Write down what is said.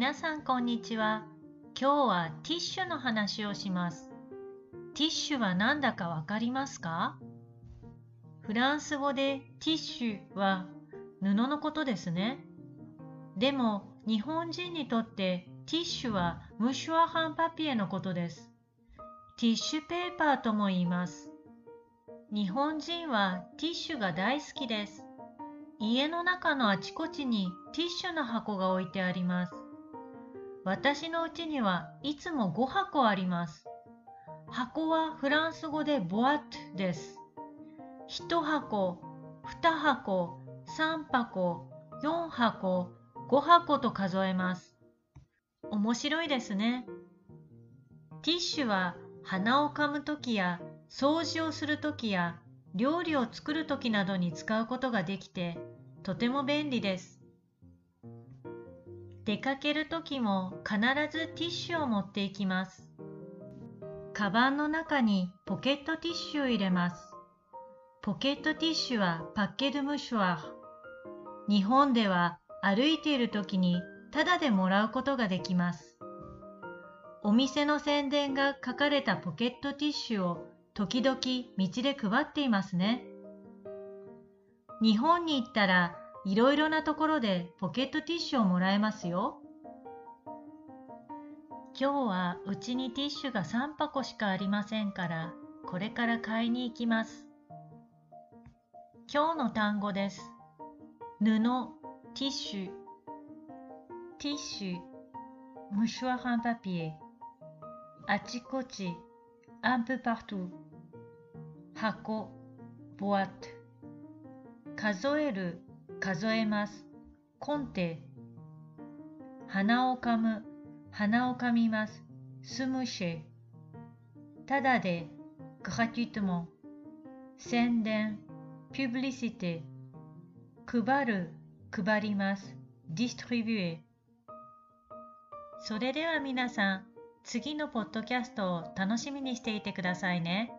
皆さんこんにちは。今日はティッシュの話をします。ティッシュは何だかわかりますか？フランス語でティッシュは布のことですね。でも日本人にとってティッシュはムシュアハンパピエのことです。ティッシュペーパーとも言います。日本人はティッシュが大好きです。家の中のあちこちにティッシュの箱が置いてあります。私のうちにはいつも5箱あります。箱はフランス語でボアットです。1箱、2箱、3箱、4箱、5箱と数えます。面白いですね。ティッシュは鼻をかむときや掃除をするときや料理を作るときなどに使うことができてとても便利です。出かけるときも必ずティッシュを持っていきます。カバンの中にポケットティッシュを入れます。ポケットティッシュはパッケドムシュワー。日本では歩いているときにタダでもらうことができます。お店の宣伝が書かれたポケットティッシュを時々道で配っていますね。日本に行ったらいろいろなところでポケットティッシュをもらえますよ。今日はうちにティッシュが3箱しかありませんから、これから買いに行きます。今日の単語です。布、ティッシュ、ティッシュ、ムシュワハンパピエ、あちこち、アンプパートゥ、箱、ボアット、数える、数えます、コンテ、鼻をかむ、鼻をかみます、スムシェ、ただで、グラテュイトモン、宣伝、ピュブリシテ、配る、配ります、ディストリビュエ。それでは皆さん、次のポッドキャストを楽しみにしていてくださいね。